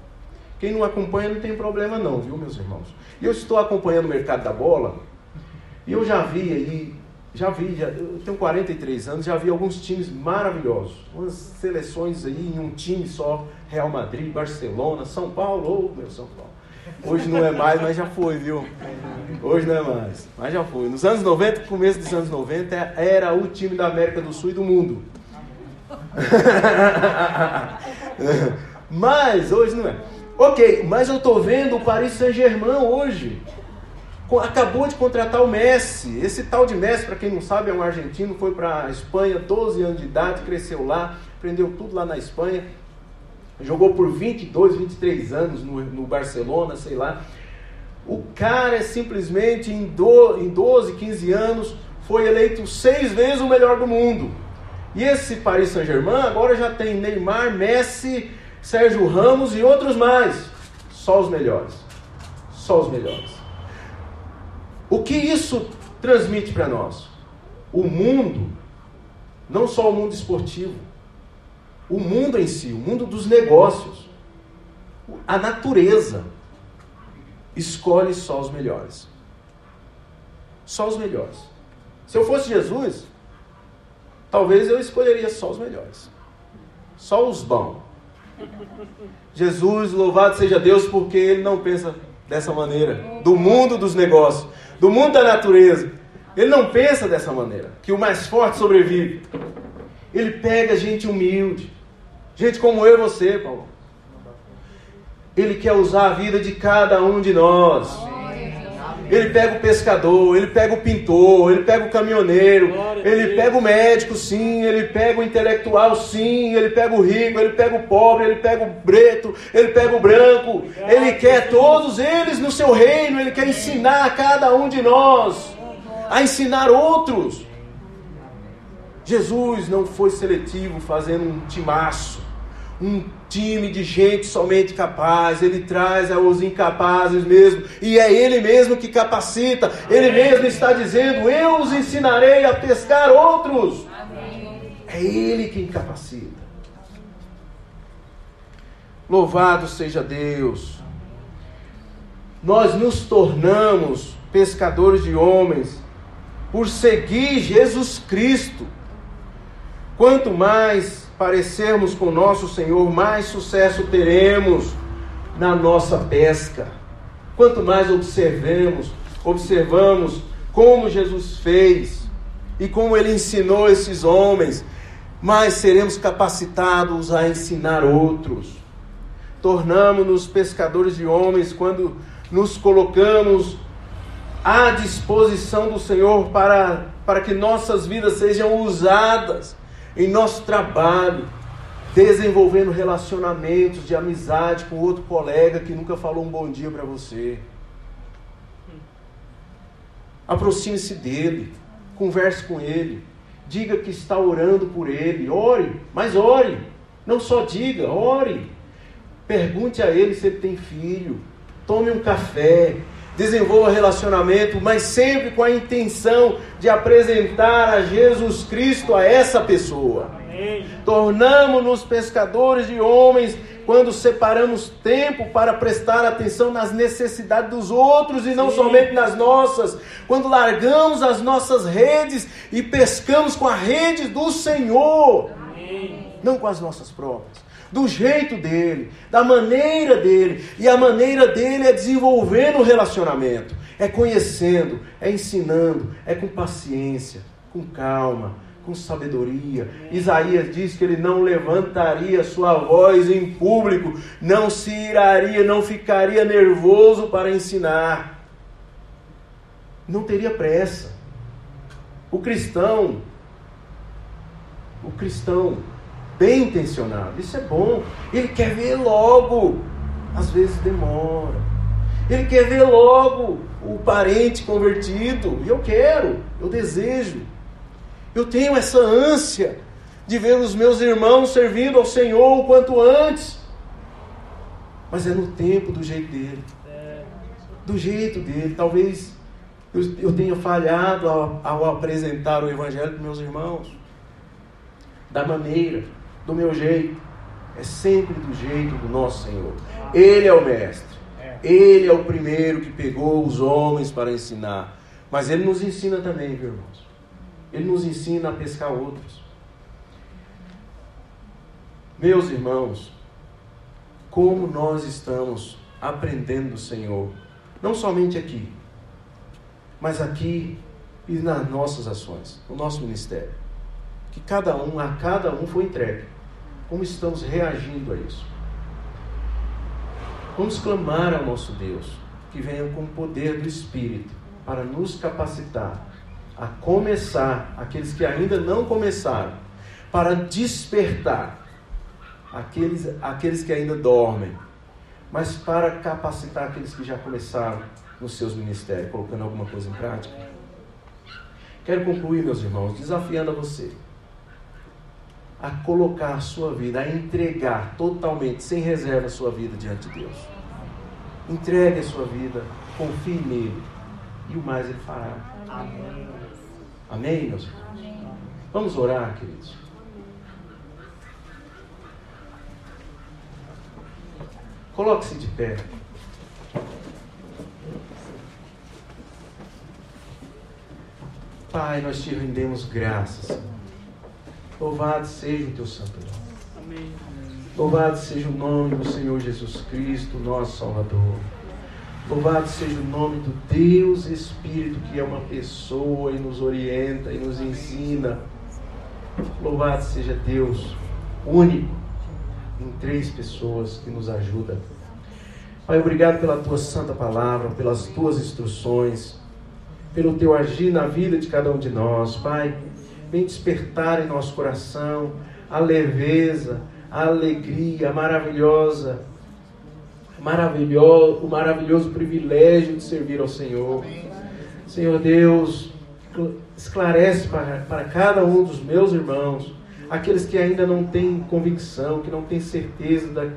Quem não acompanha não tem problema não, viu, meus irmãos? E eu estou acompanhando o mercado da bola e eu já vi aí, já vi, já, eu tenho 43 anos, já vi alguns times maravilhosos. Umas seleções aí em um time só, Real Madrid, Barcelona, São Paulo, oh, meu São Paulo. Hoje não é mais, mas já foi, viu? Hoje não é mais, mas já foi. Nos anos 90, começo dos anos 90, era o time da América do Sul e do mundo. Mas hoje não é. Ok, mas eu estou vendo o Paris Saint-Germain hoje. Acabou de contratar o Messi. Esse tal de Messi, para quem não sabe, é um argentino, foi para a Espanha, 12 anos de idade, cresceu lá, aprendeu tudo lá na Espanha. Jogou por 22, 23 anos no, no Barcelona, sei lá. O cara é simplesmente, em, do, em 12, 15 anos, foi eleito seis vezes o melhor do mundo. E esse Paris Saint-Germain agora já tem Neymar, Messi, Sérgio Ramos e outros mais. Só os melhores. Só os melhores. O que isso transmite para nós? O mundo, não só o mundo esportivo, o mundo em si, o mundo dos negócios, a natureza, escolhe só os melhores. Só os melhores. Se eu fosse Jesus, talvez eu escolheria só os melhores. Só os bons. Jesus, louvado seja Deus, porque ele não pensa dessa maneira. Do mundo dos negócios, do mundo da natureza. Ele não pensa dessa maneira, que o mais forte sobrevive. Ele pega gente humilde, gente como eu e você, Paulo. Ele quer usar a vida de cada um de nós. Ele pega o pescador, ele pega o pintor, ele pega o caminhoneiro, ele pega o médico, sim, ele pega o intelectual, sim, ele pega o rico, ele pega o pobre, ele pega o preto, ele pega o branco. Ele quer todos eles no seu reino, ele quer ensinar a cada um de nós a ensinar outros. Jesus não foi seletivo fazendo um timaço, um time de gente somente capaz, ele traz os incapazes mesmo, e é ele mesmo que capacita, ele mesmo está dizendo: Eu os ensinarei a pescar outros. É ele quem capacita. Louvado seja Deus. Nós nos tornamos pescadores de homens por seguir Jesus Cristo. Quanto mais parecermos com nosso Senhor, mais sucesso teremos na nossa pesca. Quanto mais observemos, observamos como Jesus fez e como ele ensinou esses homens, mais seremos capacitados a ensinar outros. Tornamos-nos pescadores de homens quando nos colocamos à disposição do Senhor para, para que nossas vidas sejam usadas em nosso trabalho, desenvolvendo relacionamentos de amizade com outro colega que nunca falou um bom dia para você. Aproxime-se dele, converse com ele, diga que está orando por ele, ore, mas ore, não só diga, ore. Pergunte a ele se ele tem filho, tome um café, desenvolva relacionamento, mas sempre com a intenção de apresentar a Jesus Cristo a essa pessoa. Tornamos-nos pescadores de homens quando separamos tempo para prestar atenção nas necessidades dos outros e não Sim. somente nas nossas. Quando largamos as nossas redes e pescamos com a rede do Senhor, Amém. não com as nossas próprias do jeito dele, da maneira dele. E a maneira dele é desenvolvendo o relacionamento, é conhecendo, é ensinando, é com paciência, com calma, com sabedoria. Isaías diz que ele não levantaria sua voz em público, não se iraria, não ficaria nervoso para ensinar. Não teria pressa. O cristão, o cristão bem intencionado. Isso é bom. Ele quer ver logo. Às vezes demora. Ele quer ver logo o parente convertido. E eu quero, eu desejo. Eu tenho essa ânsia de ver os meus irmãos servindo ao Senhor o quanto antes. Mas é no tempo, do jeito dele. Do jeito dele. Talvez eu, eu tenha falhado ao, ao apresentar o Evangelho para meus irmãos. Da maneira do meu jeito. É sempre do jeito do nosso Senhor. Ele é o mestre. Ele é o primeiro que pegou os homens para ensinar. Mas ele nos ensina também, viu, irmãos? Ele nos ensina a pescar outros. Meus irmãos, como nós estamos aprendendo do Senhor, não somente aqui, mas aqui e nas nossas ações, no nosso ministério. Que cada um, a cada um foi entregue como estamos reagindo a isso? Vamos clamar ao nosso Deus que venha com o poder do Espírito para nos capacitar a começar aqueles que ainda não começaram, para despertar aqueles, aqueles que ainda dormem, mas para capacitar aqueles que já começaram nos seus ministérios, colocando alguma coisa em prática. Quero concluir, meus irmãos, desafiando a você a colocar a sua vida, a entregar totalmente, sem reserva, a sua vida diante de Deus. Entregue a sua vida, confie nele, e o mais ele fará. Amém, Amém meus irmãos? Vamos orar, queridos. Coloque-se de pé. Pai, nós te rendemos graças, Senhor Louvado seja o teu santo nome. Amém. Louvado seja o nome do Senhor Jesus Cristo, nosso Salvador. Louvado seja o nome do Deus Espírito, que é uma pessoa e nos orienta e nos ensina. Louvado seja Deus único, em três pessoas que nos ajuda. Pai, obrigado pela tua santa palavra, pelas tuas instruções, pelo teu agir na vida de cada um de nós. Pai, vem despertar em nosso coração a leveza, a alegria maravilhosa, maravilhoso, o maravilhoso privilégio de servir ao Senhor. Senhor Deus, esclarece para, para cada um dos meus irmãos, aqueles que ainda não têm convicção, que não têm certeza da,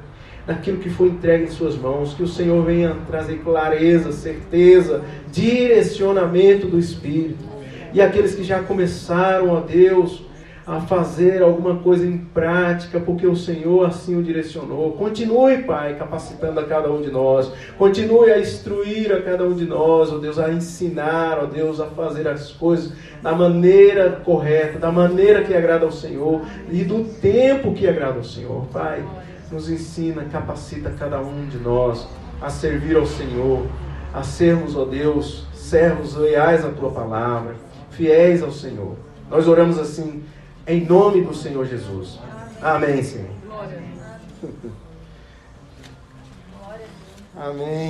daquilo que foi entregue em suas mãos, que o Senhor venha trazer clareza, certeza, direcionamento do Espírito. E aqueles que já começaram, ó Deus, a fazer alguma coisa em prática, porque o Senhor assim o direcionou. Continue, Pai, capacitando a cada um de nós. Continue a instruir a cada um de nós, ó Deus, a ensinar, ó Deus, a fazer as coisas da maneira correta, da maneira que agrada ao Senhor e do tempo que agrada ao Senhor. Pai, nos ensina, capacita cada um de nós a servir ao Senhor, a sermos, ó Deus, servos leais à tua palavra, fiéis ao Senhor. Nós oramos assim em nome do Senhor Jesus. Amém, Senhor. Amém.